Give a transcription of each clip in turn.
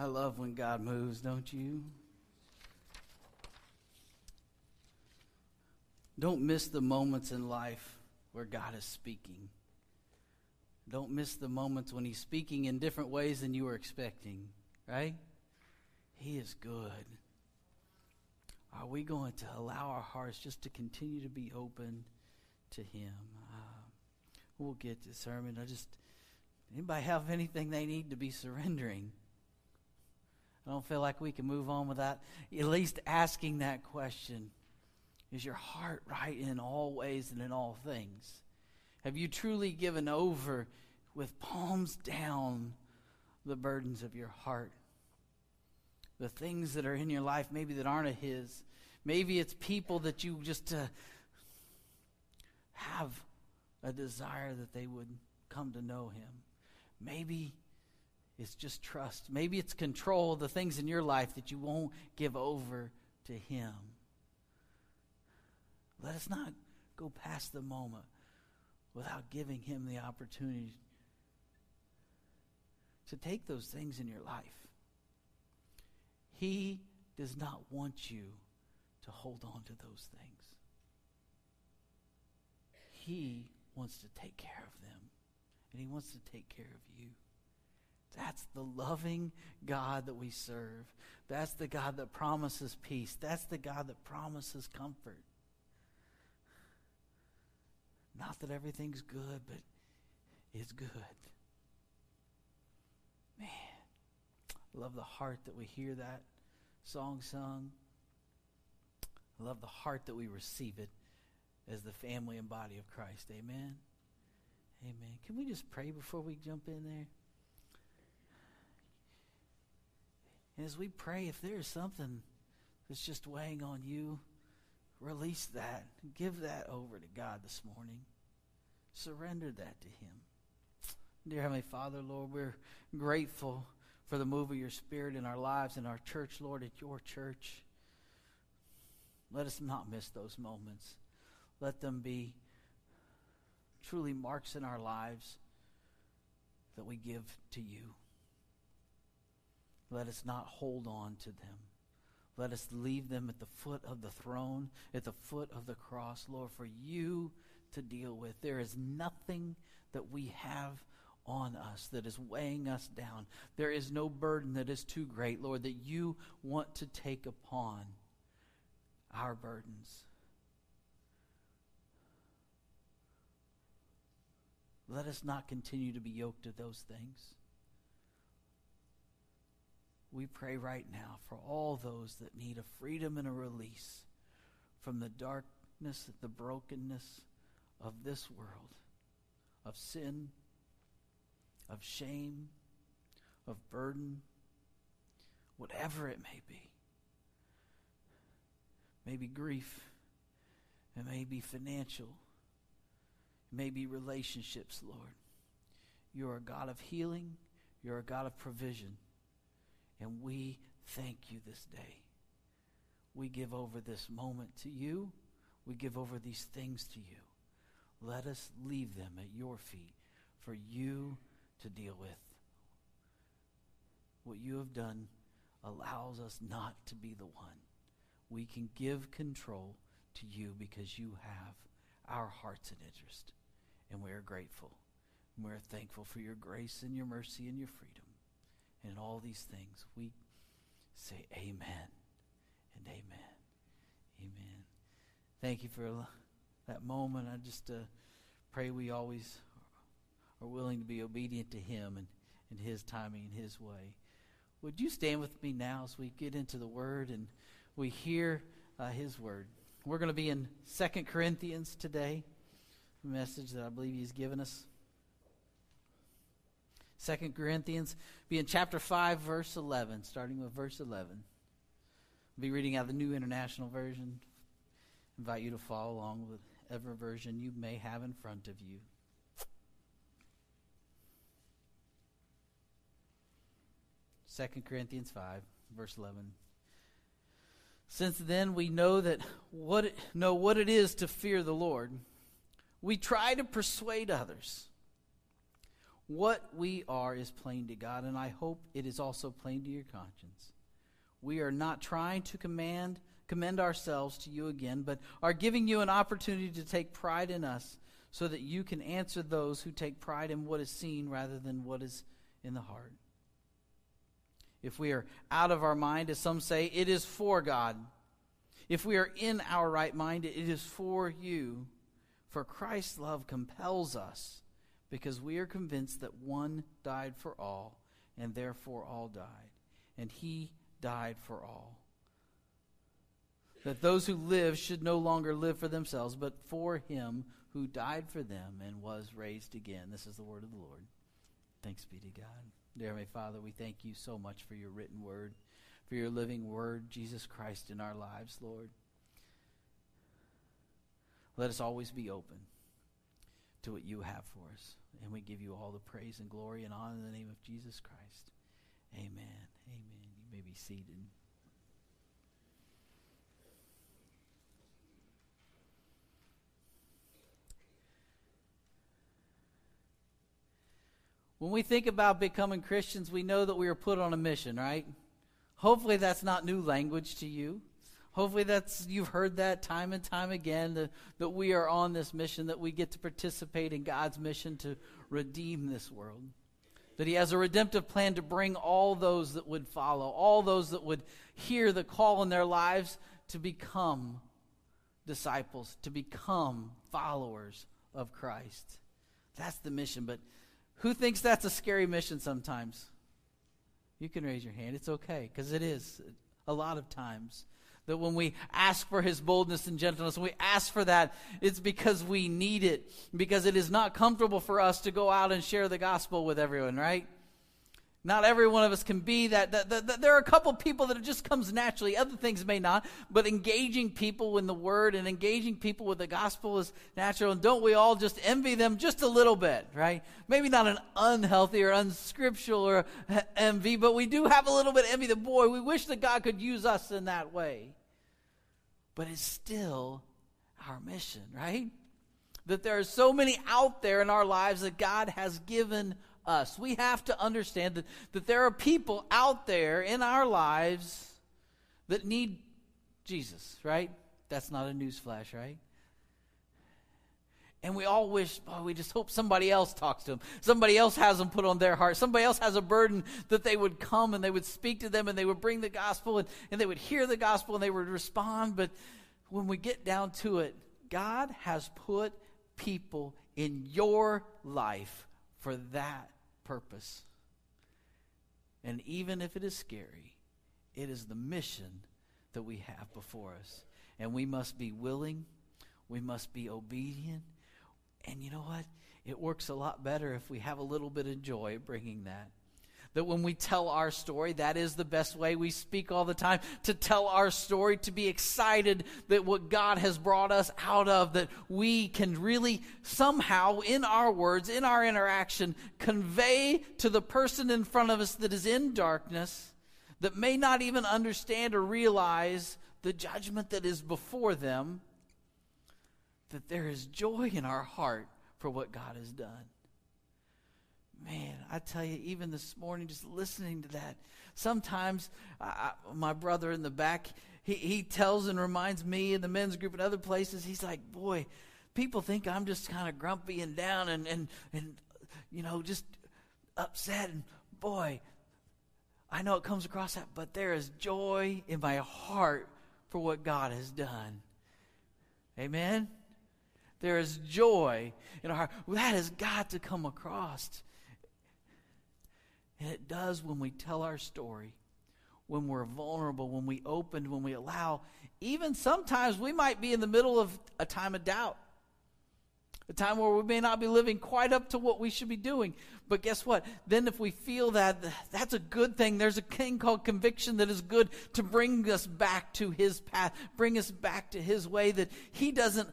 I love when God moves, don't you? Don't miss the moments in life where God is speaking. Don't miss the moments when He's speaking in different ways than you were expecting, right? He is good. Are we going to allow our hearts just to continue to be open to Him? Uh, we'll get to sermon. I just anybody have anything they need to be surrendering? I don't feel like we can move on without at least asking that question. Is your heart right in all ways and in all things? Have you truly given over with palms down the burdens of your heart? The things that are in your life, maybe that aren't of His. Maybe it's people that you just uh, have a desire that they would come to know Him. Maybe it's just trust. Maybe it's control the things in your life that you won't give over to Him. Let us not go past the moment without giving Him the opportunity to take those things in your life. He does not want you to hold on to those things. He wants to take care of them, and He wants to take care of you. That's the loving God that we serve. That's the God that promises peace. That's the God that promises comfort. Not that everything's good, but it's good. Man, I love the heart that we hear that song sung. I love the heart that we receive it as the family and body of Christ. Amen. Amen. Can we just pray before we jump in there? And as we pray, if there is something that's just weighing on you, release that. Give that over to God this morning. Surrender that to Him. Dear Heavenly Father, Lord, we're grateful for the move of your Spirit in our lives, in our church, Lord, at your church. Let us not miss those moments. Let them be truly marks in our lives that we give to you. Let us not hold on to them. Let us leave them at the foot of the throne, at the foot of the cross, Lord, for you to deal with. There is nothing that we have on us that is weighing us down. There is no burden that is too great, Lord, that you want to take upon our burdens. Let us not continue to be yoked to those things we pray right now for all those that need a freedom and a release from the darkness, the brokenness of this world, of sin, of shame, of burden, whatever it may be. Maybe grief, it may be financial, it may be relationships, Lord. You're a God of healing, you're a God of provision. And we thank you this day. We give over this moment to you. We give over these things to you. Let us leave them at your feet for you to deal with. What you have done allows us not to be the one. We can give control to you because you have our hearts and interest. And we are grateful. And we are thankful for your grace and your mercy and your freedom. And in all these things, we say amen and amen. Amen. Thank you for that moment. I just uh, pray we always are willing to be obedient to Him and, and His timing and His way. Would you stand with me now as we get into the Word and we hear uh, His Word? We're going to be in Second Corinthians today, a message that I believe He's given us. Second Corinthians, be in chapter 5, verse 11, starting with verse 11. I'll be reading out the New International Version. Invite you to follow along with whatever version you may have in front of you. Second Corinthians 5, verse 11. Since then we know that what know what it is to fear the Lord, we try to persuade others What we are is plain to God, and I hope it is also plain to your conscience. We are not trying to command commend ourselves to you again, but are giving you an opportunity to take pride in us so that you can answer those who take pride in what is seen rather than what is in the heart. If we are out of our mind, as some say, it is for God. If we are in our right mind, it is for you. For Christ's love compels us because we are convinced that one died for all, and therefore all died. And he died for all. That those who live should no longer live for themselves, but for him who died for them and was raised again. This is the word of the Lord. Thanks be to God. Dear Heavenly Father, we thank you so much for your written word, for your living word, Jesus Christ, in our lives, Lord. Let us always be open to what you have for us. And we give you all the praise and glory and honor in the name of Jesus Christ. Amen. Amen. You may be seated. When we think about becoming Christians, we know that we are put on a mission, right? Hopefully that's not new language to you. Hopefully that's you've heard that time and time again that, that we are on this mission, that we get to participate in God's mission to redeem this world. That he has a redemptive plan to bring all those that would follow, all those that would hear the call in their lives to become disciples, to become followers of Christ. That's the mission. But who thinks that's a scary mission sometimes? You can raise your hand. It's okay, because it is a lot of times. That when we ask for his boldness and gentleness, when we ask for that, it's because we need it. Because it is not comfortable for us to go out and share the gospel with everyone, right? Not every one of us can be that, that, that, that, There are a couple people that it just comes naturally. Other things may not. But engaging people in the word and engaging people with the gospel is natural. And don't we all just envy them just a little bit, right? Maybe not an unhealthy or unscriptural or envy, but we do have a little bit of envy The boy, we wish that God could use us in that way but it's still our mission, right? That there are so many out there in our lives that God has given us. We have to understand that, that there are people out there in our lives that need Jesus, right? That's not a newsflash, right? And we all wish, oh, we just hope somebody else talks to them. Somebody else has them put on their heart. Somebody else has a burden that they would come and they would speak to them and they would bring the gospel and, and they would hear the gospel and they would respond. But when we get down to it, God has put people in your life for that purpose. And even if it is scary, it is the mission that we have before us. And we must be willing, we must be obedient, and you know what? It works a lot better if we have a little bit of joy bringing that. That when we tell our story, that is the best way. We speak all the time to tell our story, to be excited that what God has brought us out of, that we can really somehow, in our words, in our interaction, convey to the person in front of us that is in darkness, that may not even understand or realize the judgment that is before them, that there is joy in our heart for what God has done. Man, I tell you, even this morning, just listening to that, sometimes I, my brother in the back, he, he tells and reminds me in the men's group and other places, he's like, boy, people think I'm just kind of grumpy and down and, and, and, you know, just upset. And boy, I know it comes across that, but there is joy in my heart for what God has done. Amen? There is joy in our heart. That has got to come across. And it does when we tell our story, when we're vulnerable, when we open, when we allow. Even sometimes we might be in the middle of a time of doubt, a time where we may not be living quite up to what we should be doing. But guess what? Then, if we feel that, that's a good thing. There's a thing called conviction that is good to bring us back to His path, bring us back to His way, that He doesn't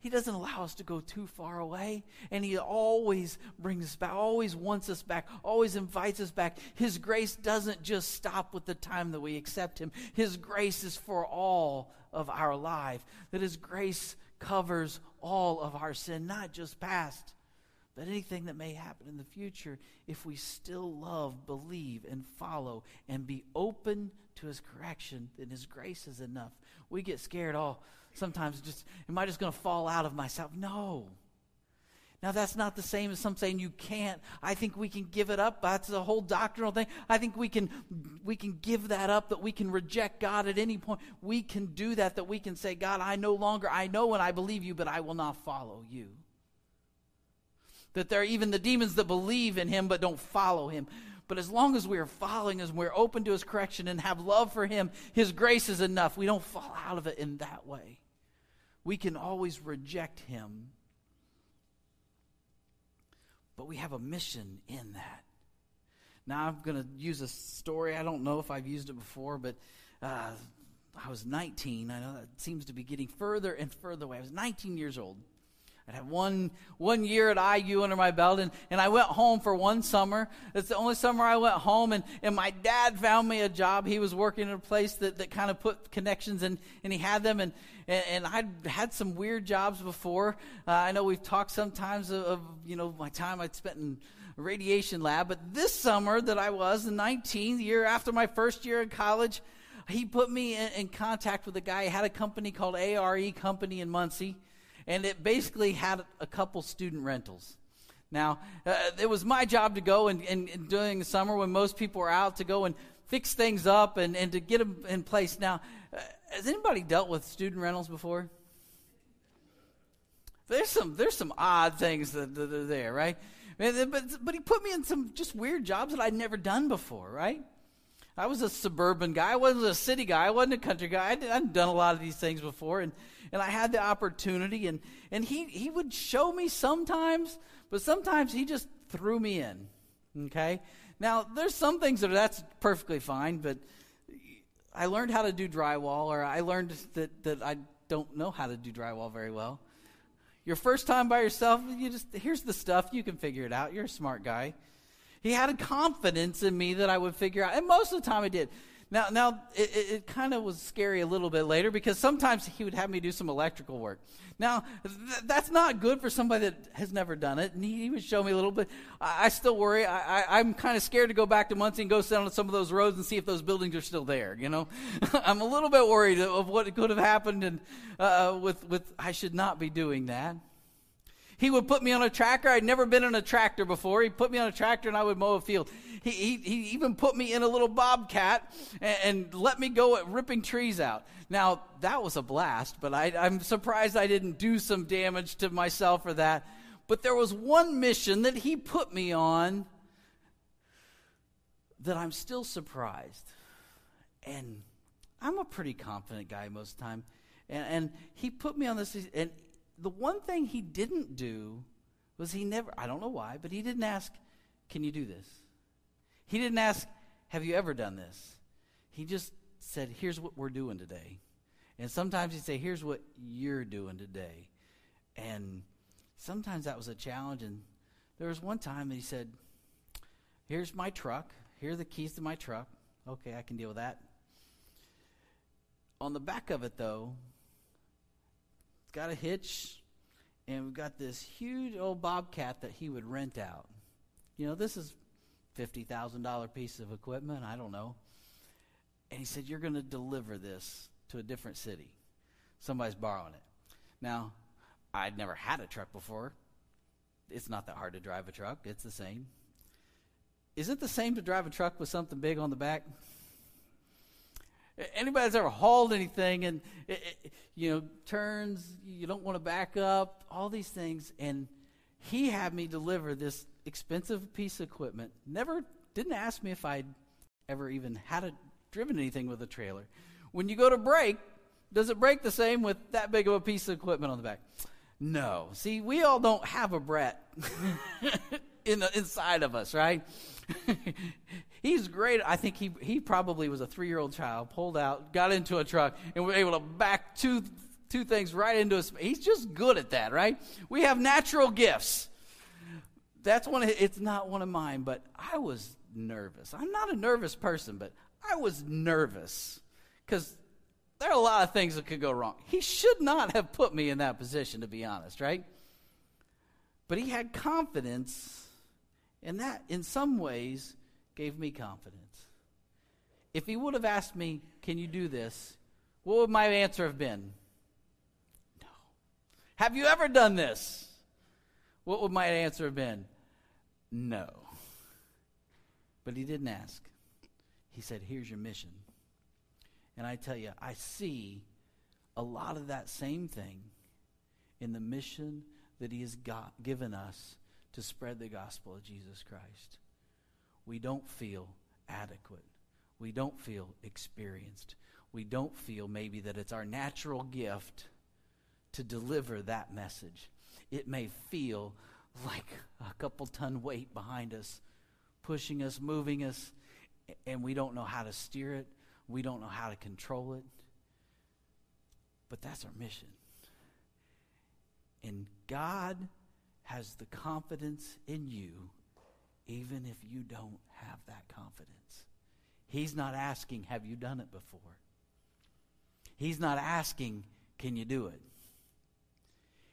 he doesn't allow us to go too far away. And He always brings us back, always wants us back, always invites us back. His grace doesn't just stop with the time that we accept Him, His grace is for all of our life. That His grace covers all of our sin, not just past, but anything that may happen in the future, if we still love, believe, and follow, and be open to His correction, then His grace is enough. We get scared, oh, sometimes just, am I just going to fall out of myself? No. Now, that's not the same as some saying you can't. I think we can give it up. That's the whole doctrinal thing. I think we can, we can give that up, that we can reject God at any point. We can do that, that we can say, God, I no longer, I know and I believe you, but I will not follow you. That there are even the demons that believe in him but don't follow him. But as long as we are following, as we're open to his correction and have love for him, his grace is enough. We don't fall out of it in that way. We can always reject him but we have a mission in that. Now, I'm going to use a story. I don't know if I've used it before, but uh, I was 19. I know that seems to be getting further and further away. I was 19 years old. I had one, one year at IU under my belt, and, and I went home for one summer. It's the only summer I went home, and, and my dad found me a job. He was working in a place that, that kind of put connections, in, and he had them, and, and, and I'd had some weird jobs before. Uh, I know we've talked sometimes of, of, you know, my time I'd spent in radiation lab, but this summer that I was, the 19th year after my first year in college, he put me in, in contact with a guy. Had a company called ARE Company in Muncie and it basically had a couple student rentals. Now, uh, it was my job to go and, and, and, during the summer when most people were out to go and fix things up and, and to get them in place. Now, uh, has anybody dealt with student rentals before? There's some there's some odd things that, that are there, right? But, but he put me in some just weird jobs that I'd never done before, right? I was a suburban guy. I wasn't a city guy. I wasn't a country guy. I'd, I'd done a lot of these things before, and, and I had the opportunity. And, and he, he would show me sometimes, but sometimes he just threw me in. Okay? Now, there's some things that are, that's perfectly fine, but I learned how to do drywall, or I learned that, that I don't know how to do drywall very well. Your first time by yourself, you just, here's the stuff, you can figure it out. You're a smart guy. He had a confidence in me that I would figure out, and most of the time I did. Now, now it, it, kind of was scary a little bit later because sometimes he would have me do some electrical work. Now, th- that's not good for somebody that has never done it, and he, he would show me a little bit. I, I still worry. I, am kind of scared to go back to Muncie and go sit on some of those roads and see if those buildings are still there. You know, I'm a little bit worried of what could have happened, and uh, with with I should not be doing that. He would put me on a tractor. I'd never been in a tractor before. He'd put me on a tractor and I would mow a field. He, he, he even put me in a little bobcat and, and, let me go at ripping trees out. Now, that was a blast, but I, I'm surprised I didn't do some damage to myself for that. But there was one mission that he put me on that I'm still surprised. And I'm a pretty confident guy most of the time. And, and he put me on this, and the one thing he didn't do was he never, I don't know why, but he didn't ask, Can you do this? He didn't ask, Have you ever done this? He just said, Here's what we're doing today. And sometimes he'd say, Here's what you're doing today. And sometimes that was a challenge. And there was one time that he said, Here's my truck. Here are the keys to my truck. Okay, I can deal with that. On the back of it, though, it's got a hitch, and we've got this huge old bobcat that he would rent out. You know, this is fifty thousand dollar piece of equipment. I don't know. And he said, "You're going to deliver this to a different city. Somebody's borrowing it." Now, I'd never had a truck before. It's not that hard to drive a truck. It's the same. Is it the same to drive a truck with something big on the back? Anybody that's ever hauled anything and it, it, you know turns, you don't want to back up, all these things, and he had me deliver this expensive piece of equipment. Never didn't ask me if I'd ever even had a, driven anything with a trailer. When you go to brake, does it break the same with that big of a piece of equipment on the back? No. See, we all don't have a Brett in the, inside of us, right? He's great. I think he, he probably was a three year old child, pulled out, got into a truck, and was able to back two, two things right into a He's just good at that, right? We have natural gifts. That's one. Of, it's not one of mine, but I was nervous. I'm not a nervous person, but I was nervous because there are a lot of things that could go wrong. He should not have put me in that position, to be honest, right? But he had confidence, and that, in some ways, gave me confidence. If he would have asked me, Can you do this? What would my answer have been? No. Have you ever done this? What would my answer have been? No. But he didn't ask. He said, Here's your mission. And I tell you, I see a lot of that same thing in the mission that he has got, given us to spread the gospel of Jesus Christ. We don't feel adequate. We don't feel experienced. We don't feel maybe that it's our natural gift to deliver that message. It may feel like a couple ton weight behind us, pushing us, moving us, and we don't know how to steer it. We don't know how to control it. But that's our mission. And God has the confidence in you, even if you don't have that confidence. He's not asking, Have you done it before? He's not asking, Can you do it?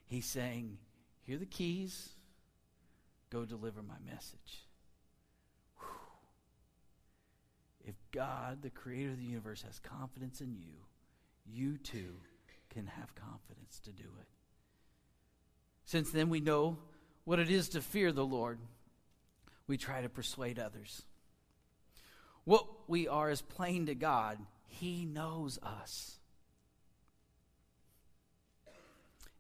He's saying, Here are the keys. Go deliver my message. Whew. If God, the creator of the universe, has confidence in you, you too can have confidence to do it. Since then, we know what it is to fear the Lord. We try to persuade others. What we are is plain to God. He knows us.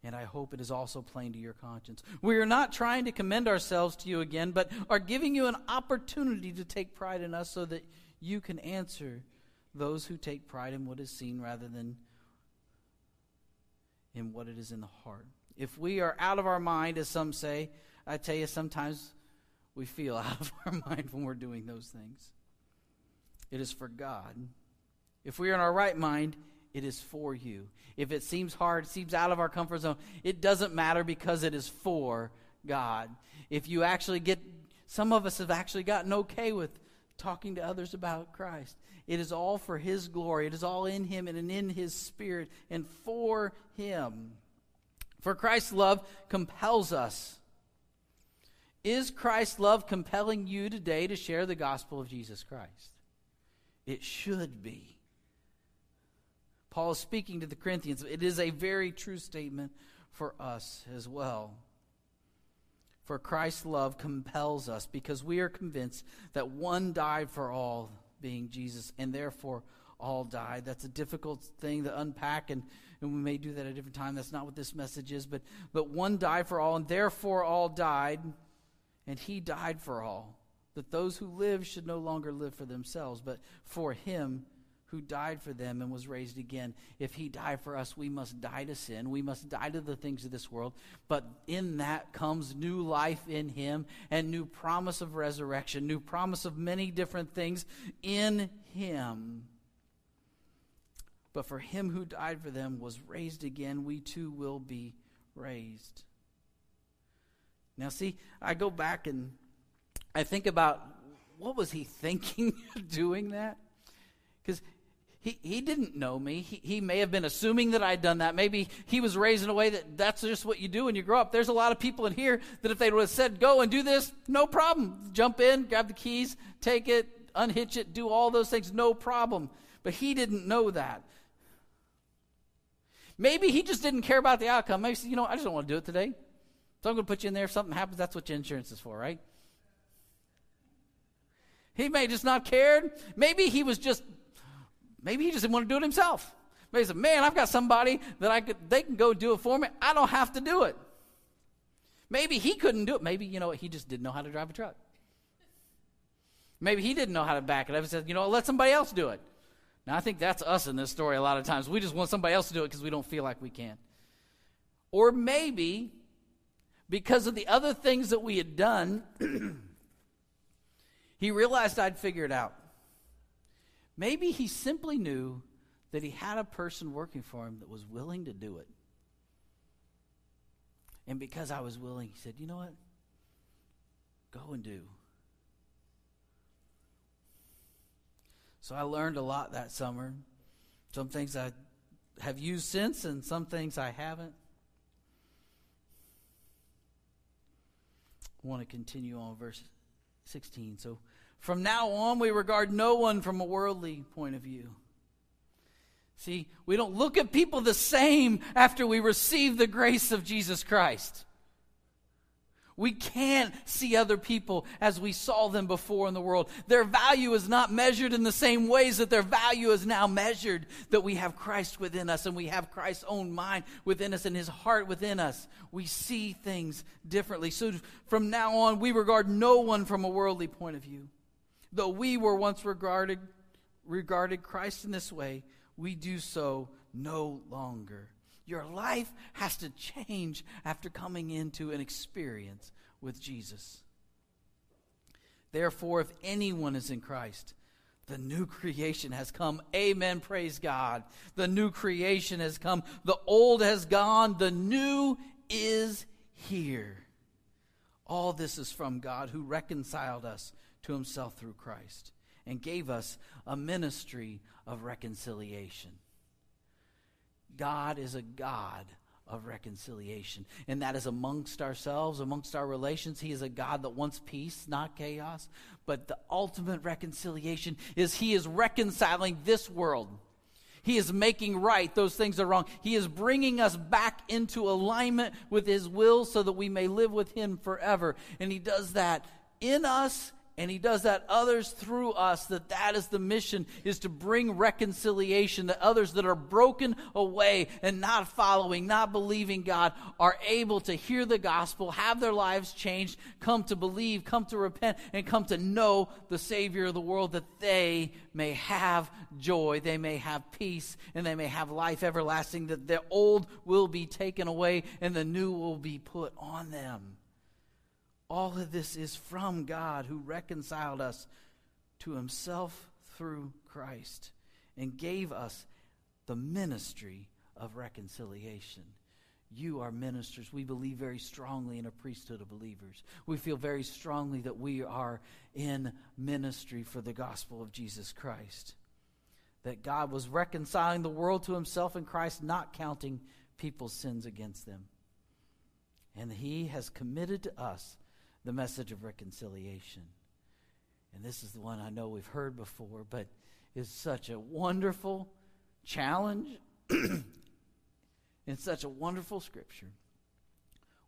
And I hope it is also plain to your conscience. We are not trying to commend ourselves to you again, but are giving you an opportunity to take pride in us so that you can answer those who take pride in what is seen rather than in what it is in the heart. If we are out of our mind, as some say, I tell you, sometimes we feel out of our mind when we're doing those things. It is for God. If we are in our right mind, it is for you. If it seems hard, seems out of our comfort zone, it doesn't matter because it is for God. If you actually get, some of us have actually gotten okay with talking to others about Christ. It is all for His glory. It is all in Him and in His Spirit and for Him. For Christ's love compels us. Is Christ's love compelling you today to share the gospel of Jesus Christ? It should be. Paul is speaking to the Corinthians. It is a very true statement for us as well. For Christ's love compels us because we are convinced that one died for all being Jesus, and therefore all died. That's a difficult thing to unpack, and, and we may do that at a different time. That's not what this message is, but, but one died for all, and therefore all died, and he died for all. That those who live should no longer live for themselves, but for him who died for them and was raised again. If he died for us, we must die to sin. We must die to the things of this world. But in that comes new life in him and new promise of resurrection, new promise of many different things in him. But for him who died for them was raised again, we too will be raised. Now, see, I go back and I think about what was he thinking doing that? Because he, he didn't know me. He, he may have been assuming that I'd done that. Maybe he was raised in a way that that's just what you do when you grow up. There's a lot of people in here that if they would have said, go and do this, no problem. Jump in, grab the keys, take it, unhitch it, do all those things, no problem. But he didn't know that. Maybe he just didn't care about the outcome. Maybe he said, you know, I just don't want to do it today. So I'm going to put you in there. If something happens, that's what your insurance is for, right? He may just not cared. Maybe he was just Maybe he just didn't want to do it himself. Maybe he said, Man, I've got somebody that I could, they can go do it for me. I don't have to do it. Maybe he couldn't do it. Maybe, you know, he just didn't know how to drive a truck. Maybe he didn't know how to back it up. He said, You know, let somebody else do it. Now, I think that's us in this story a lot of times. We just want somebody else to do it because we don't feel like we can. Or maybe because of the other things that we had done, he realized I'd figure it out. Maybe he simply knew that he had a person working for him that was willing to do it. And because I was willing, he said, You know what? Go and do. So I learned a lot that summer. Some things I have used since, and some things I haven't. I want to continue on verse 16. So, from now on, we regard no one from a worldly point of view. See, we don't look at people the same after we receive the grace of Jesus Christ. We can't see other people as we saw them before in the world. Their value is not measured in the same ways that their value is now measured, that we have Christ within us and we have Christ's own mind within us and his heart within us. We see things differently. So from now on, we regard no one from a worldly point of view. Though we were once regarded, regarded Christ in this way, we do so no longer. Your life has to change after coming into an experience with Jesus. Therefore, if anyone is in Christ, the new creation has come. Amen. Praise God. The new creation has come. The old has gone. The new is here. All this is from God who reconciled us to himself through Christ and gave us a ministry of reconciliation. God is a God of reconciliation. And that is amongst ourselves, amongst our relations. He is a God that wants peace, not chaos. But the ultimate reconciliation is He is reconciling this world. He is making right those things that are wrong. He is bringing us back into alignment with His will so that we may live with Him forever. And He does that in us and he does that others through us that that is the mission is to bring reconciliation that others that are broken away and not following not believing god are able to hear the gospel have their lives changed come to believe come to repent and come to know the savior of the world that they may have joy they may have peace and they may have life everlasting that the old will be taken away and the new will be put on them all of this is from God who reconciled us to himself through Christ and gave us the ministry of reconciliation. You are ministers. We believe very strongly in a priesthood of believers. We feel very strongly that we are in ministry for the gospel of Jesus Christ. That God was reconciling the world to himself in Christ, not counting people's sins against them. And he has committed to us the message of reconciliation. And this is the one I know we've heard before, but is such a wonderful challenge in such a wonderful scripture.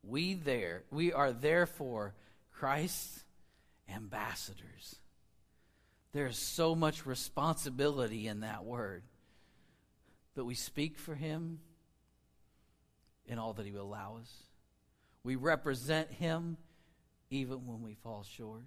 We there, we are therefore Christ's ambassadors. There's so much responsibility in that word that we speak for him in all that he will allow us. We represent him even when we fall short.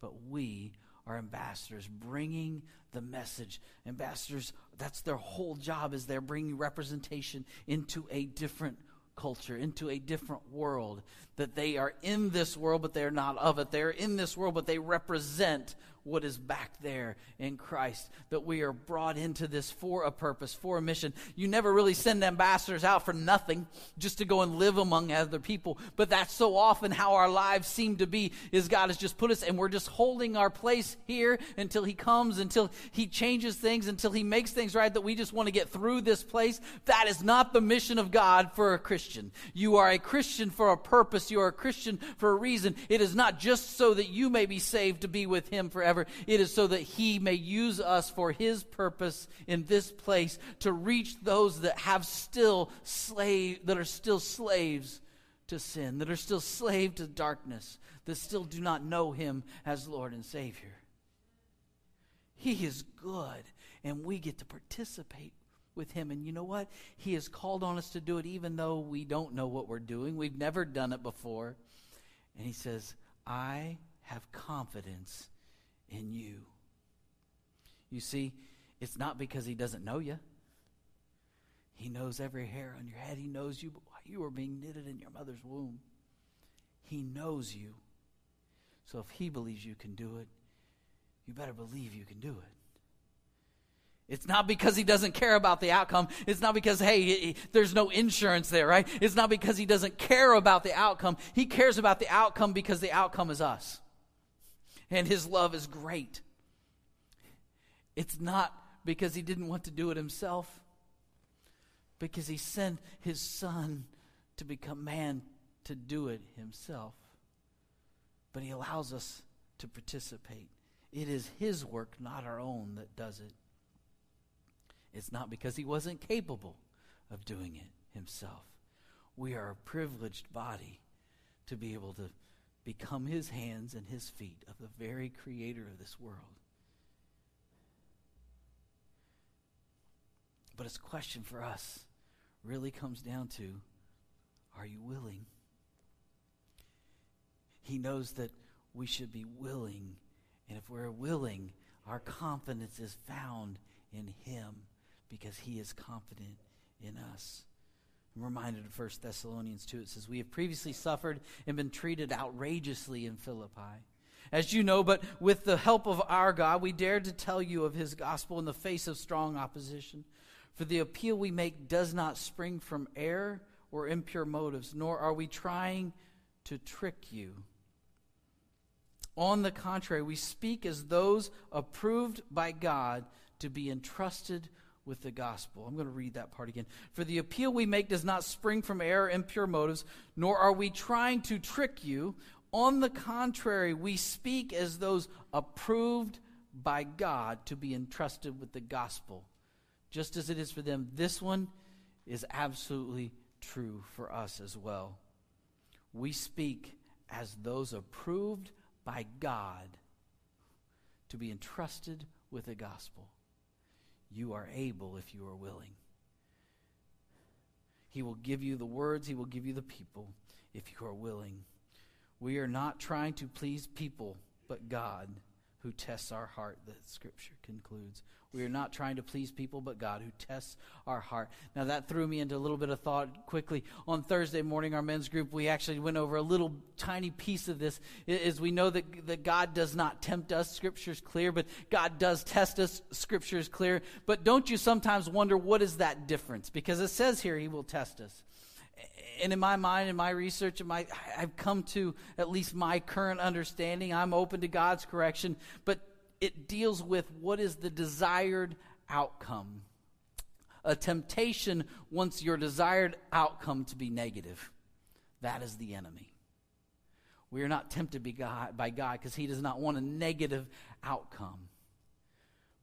But we are ambassadors, bringing the message. Ambassadors, that's their whole job, is they're bringing representation into a different culture, into a different world. That they are in this world, but they're not of it. They're in this world, but they represent what is back there in Christ. That we are brought into this for a purpose, for a mission. You never really send ambassadors out for nothing, just to go and live among other people. But that's so often how our lives seem to be, is God has just put us, and we're just holding our place here until He comes, until He changes things, until He makes things right, that we just want to get through this place. That is not the mission of God for a Christian. You are a Christian for a purpose. You are a Christian for a reason. It is not just so that you may be saved to be with Him forever forever. It is so that he may use us for his purpose in this place to reach those that have still slave that are still slaves to sin, that are still slave to darkness, that still do not know him as Lord and Savior. He is good, and we get to participate with him. And you know what? He has called on us to do it even though we don't know what we're doing. We've never done it before. And he says, I have confidence in you. You see, it's not because he doesn't know you. He knows every hair on your head. He knows you while you were being knitted in your mother's womb. He knows you. So if he believes you can do it, you better believe you can do it. It's not because he doesn't care about the outcome. It's not because, hey, there's no insurance there, right? It's not because he doesn't care about the outcome. He cares about the outcome because the outcome is us and his love is great. It's not because he didn't want to do it himself, because he sent his son to become man to do it himself. but He allows us to participate. It is His work, not our own, that does it. It's not because He wasn't capable of doing it Himself. We are a privileged body to be able to become His hands and His feet of the very Creator of this world. But His question for us really comes down to are you willing? He knows that we should be willing. And if we're willing, our confidence is found in Him because He is confident in us. I'm reminded of 1 Thessalonians 2. It says, We have previously suffered and been treated outrageously in Philippi. As you know, but with the help of our God, we dared to tell you of his gospel in the face of strong opposition. For the appeal we make does not spring from error or impure motives, nor are we trying to trick you. On the contrary, we speak as those approved by God to be entrusted with the gospel. I'm going to read that part again. For the appeal we make does not spring from error, and pure motives, nor are we trying to trick you. On the contrary, we speak as those approved by God to be entrusted with the gospel. Just as it is for them, this one is absolutely true for us as well. We speak as those approved by God to be entrusted with the gospel. You are able if you are willing. He will give you the words, He will give you the people if you are willing. We are not trying to please people, but God who tests our heart, the scripture concludes. We are not trying to please people, but God who tests our heart. Now, that threw me into a little bit of thought quickly. On Thursday morning, our men's group, we actually went over a little tiny piece of this. Is we know that, that God does not tempt us, Scripture's clear, but God does test us, Scripture's clear. But don't you sometimes wonder what is that difference? Because it says here, He will test us and in my mind, in my research, in my, I've come to at least my current understanding. I'm open to God's correction, but it deals with what is the desired outcome. A temptation wants your desired outcome to be negative. That is the enemy. We are not tempted by God because He does not want a negative outcome.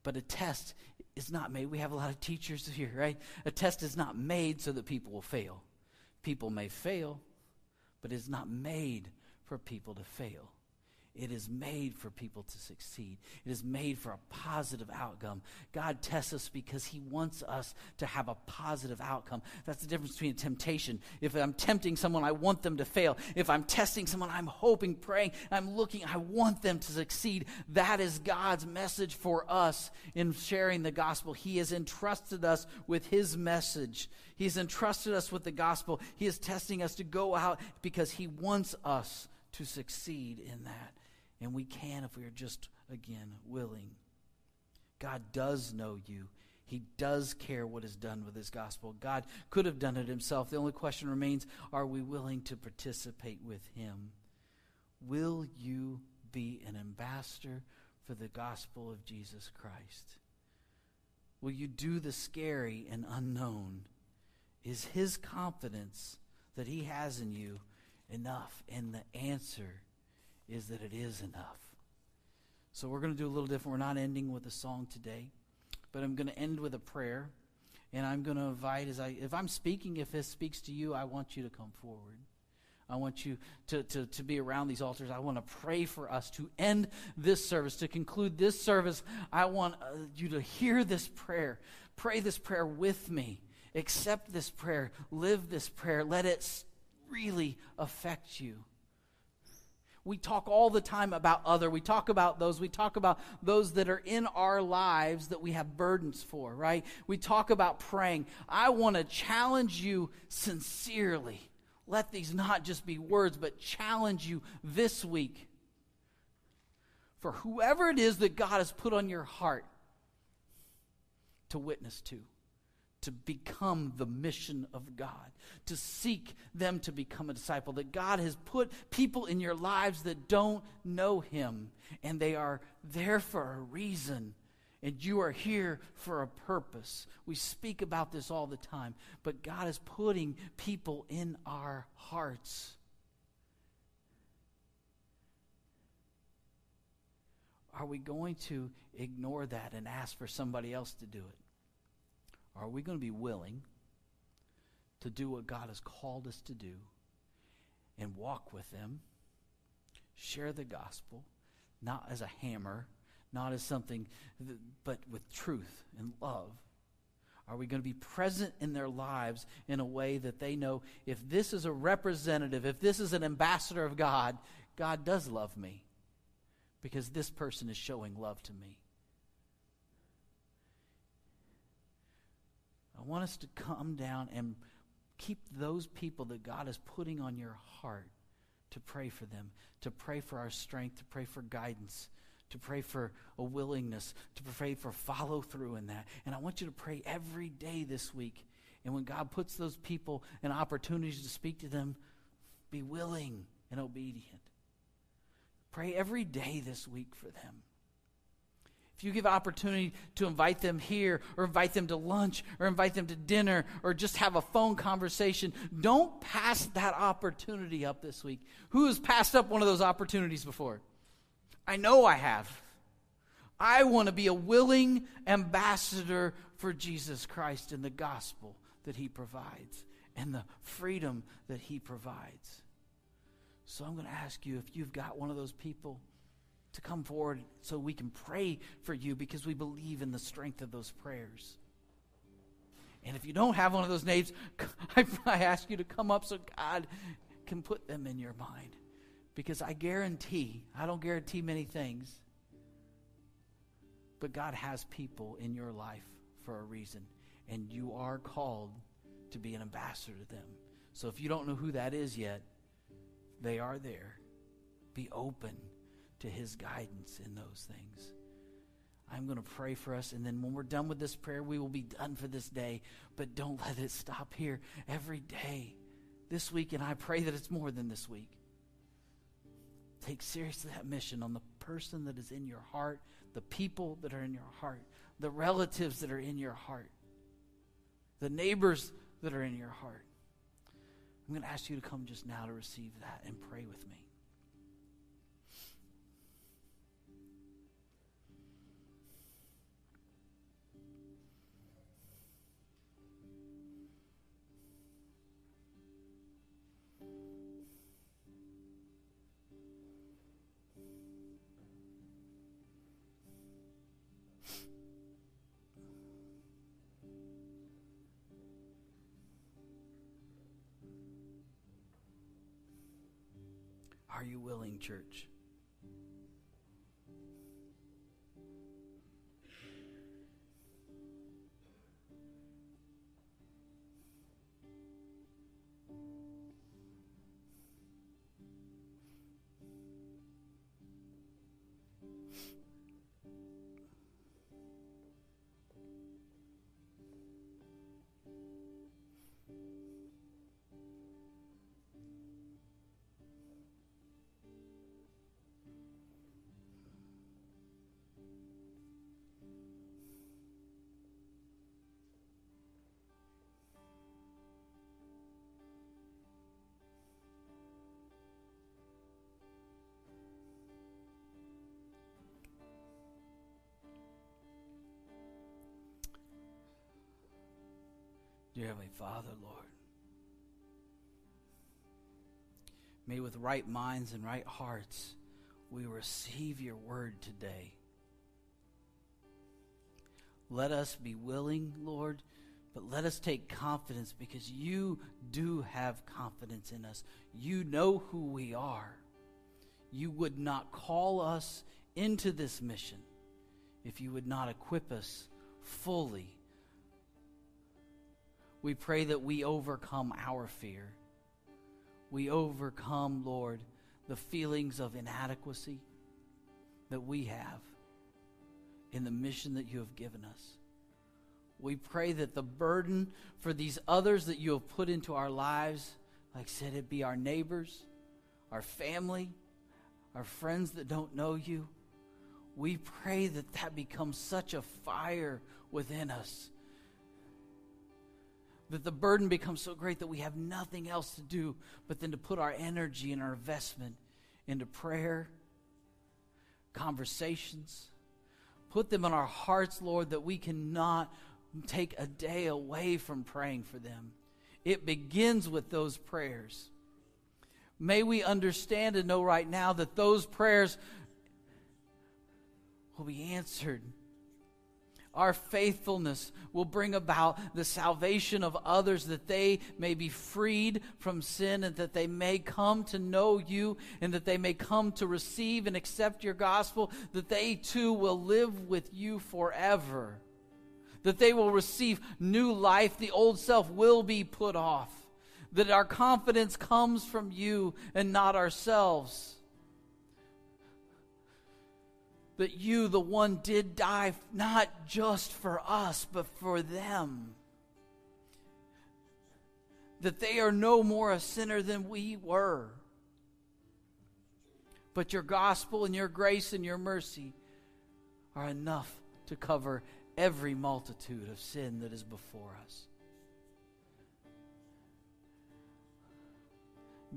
But a test is not made. We have a lot of teachers here, right? A test is not made so that people will fail. People may fail, but it's not made for people to fail. It is made for people to succeed. It is made for a positive outcome. God tests us because He wants us to have a positive outcome. That's the difference between temptation. If I'm tempting someone, I want them to fail. If I'm testing someone, I'm hoping, praying, I'm looking, I want them to succeed. That is God's message for us in sharing the gospel. He has entrusted us with His message. He's entrusted us with the gospel. He is testing us to go out because He wants us to succeed in that. And we can if we are just, again, willing. God does know you. He does care what is done with his gospel. God could have done it himself. The only question remains are we willing to participate with him? Will you be an ambassador for the gospel of Jesus Christ? Will you do the scary and unknown? Is his confidence that he has in you enough? And the answer is that it is enough. So we're going to do a little different. We're not ending with a song today, but I'm going to end with a prayer. And I'm going to invite, as I, if I'm speaking, if this speaks to you, I want you to come forward. I want you to, to, to be around these altars. I want to pray for us to end this service, to conclude this service. I want uh, you to hear this prayer. Pray this prayer with me. Accept this prayer. Live this prayer. Let it really affect you. We talk all the time about other. We talk about those. We talk about those that are in our lives that we have burdens for, right? We talk about praying. I want to challenge you sincerely. Let these not just be words, but challenge you this week. For whoever it is that God has put on your heart to witness to to become the mission of God, to seek them to become a disciple. That God has put people in your lives that don't know Him, and they are there for a reason. And you are here for a purpose. We speak about this all the time, but God is putting people in our hearts are we going to ignore that and ask for somebody else to do it? Are we going to be willing to do what God has called us to do and walk with them, share the gospel, not as a hammer, not as something, but with truth and love? Are we going to be present in their lives in a way that they know if this is a representative, if this is an ambassador of God, God does love me because this person is showing love to me? I want us to come down and keep those people that God is putting on your heart to pray for them, to pray for our strength, to pray for guidance, to pray for a willingness, to pray for follow through in that. And I want you to pray every day this week. And when God puts those people and opportunities to speak to them, be willing and obedient. Pray every day this week for them. If you give opportunity to invite them here or invite them to lunch or invite them to dinner or just have a phone conversation, don't pass that opportunity up this week. Who has passed up one of those opportunities before? I know I have. I want to be a willing ambassador for Jesus Christ and the gospel that he provides and the freedom that he provides. So I'm going to ask you if you've got one of those people to come forward so we can pray for you because we believe in the strength of those prayers. And if you don't have one of those names, I, I ask you to come up so God can put them in your mind. Because I guarantee, I don't guarantee many things, but God has people in your life for a reason. And you are called to be an ambassador to them. So if you don't know who that is yet, they are there. Be open to his guidance in those things. I'm going to pray for us, and then when we're done with this prayer, we will be done for this day. But don't let it stop here. Every day, this week, and I pray that it's more than this week. Take seriously that mission on the person that is in your heart, the people that are in your heart, the relatives that are in your heart, the neighbors that are in your heart. I'm going to ask you to come just now to receive that and pray with me. Are you willing, church? Dear Heavenly Father, Lord, may with right minds and right hearts we receive your word today. Let us be willing, Lord, but let us take confidence because you do have confidence in us. You know who we are. You would not call us into this mission if you would not equip us fully we pray that we overcome our fear. We overcome, Lord, the feelings of inadequacy that we have in the mission that you have given us. We pray that the burden for these others that you have put into our lives, like said, it be our neighbors, our family, our friends that don't know you. We pray that that becomes such a fire within us that the burden becomes so great that we have nothing else to do but then to put our energy and our investment into prayer, conversations. Put them in our hearts, Lord, that we cannot take a day away from praying for them. It begins with those prayers. May we understand and know right now that those prayers will be answered our faithfulness will bring about the salvation of others that they may be freed from sin and that they may come to know you and that they may come to receive and accept your gospel, that they too will live with you forever. That they will receive new life, the old self will be put off. That our confidence comes from you and not ourselves that you, the one, did die not just for us, but for them. That they are no more a sinner than we were. But your gospel and your grace and your mercy are enough to cover every multitude of sin that is before us.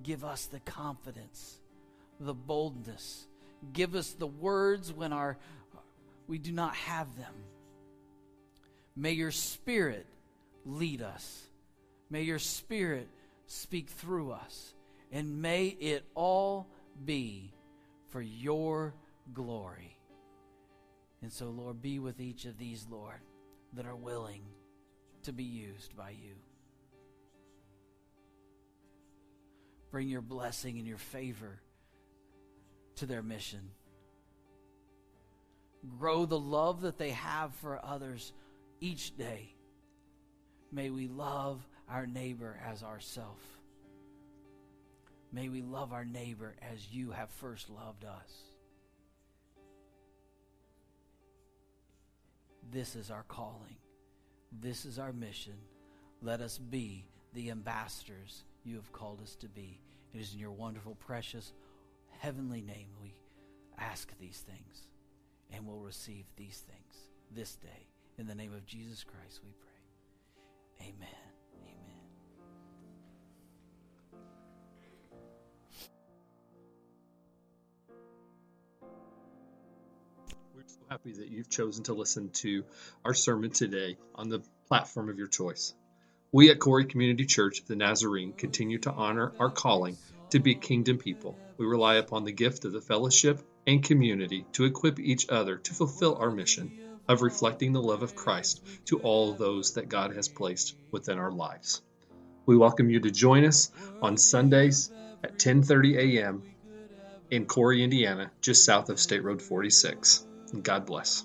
Give us the confidence, the boldness, Give us the words when our we do not have them. May your spirit lead us. May your spirit speak through us. And may it all be for your glory. And so, Lord, be with each of these, Lord, that are willing to be used by you. Bring your blessing and your favor to their mission. Grow the love that they have for others each day. May we love our neighbor as ourself. May we love our neighbor as you have first loved us. This is our calling. This is our mission. Let us be the ambassadors you have called us to be. It is in your wonderful, precious, heavenly name we ask these things and will receive these things this day. In the name of Jesus Christ, we pray. Amen. Amen. We're so happy that you've chosen to listen to our sermon today on the platform of your choice. We at Cory Community Church the Nazarene continue to honor our calling to be kingdom people. We rely upon the gift of the fellowship and community to equip each other to fulfill our mission of reflecting the love of Christ to all those that God has placed within our lives. We welcome you to join us on Sundays at 10:30 a.m. in Cory, Indiana, just south of State Road 46. God bless.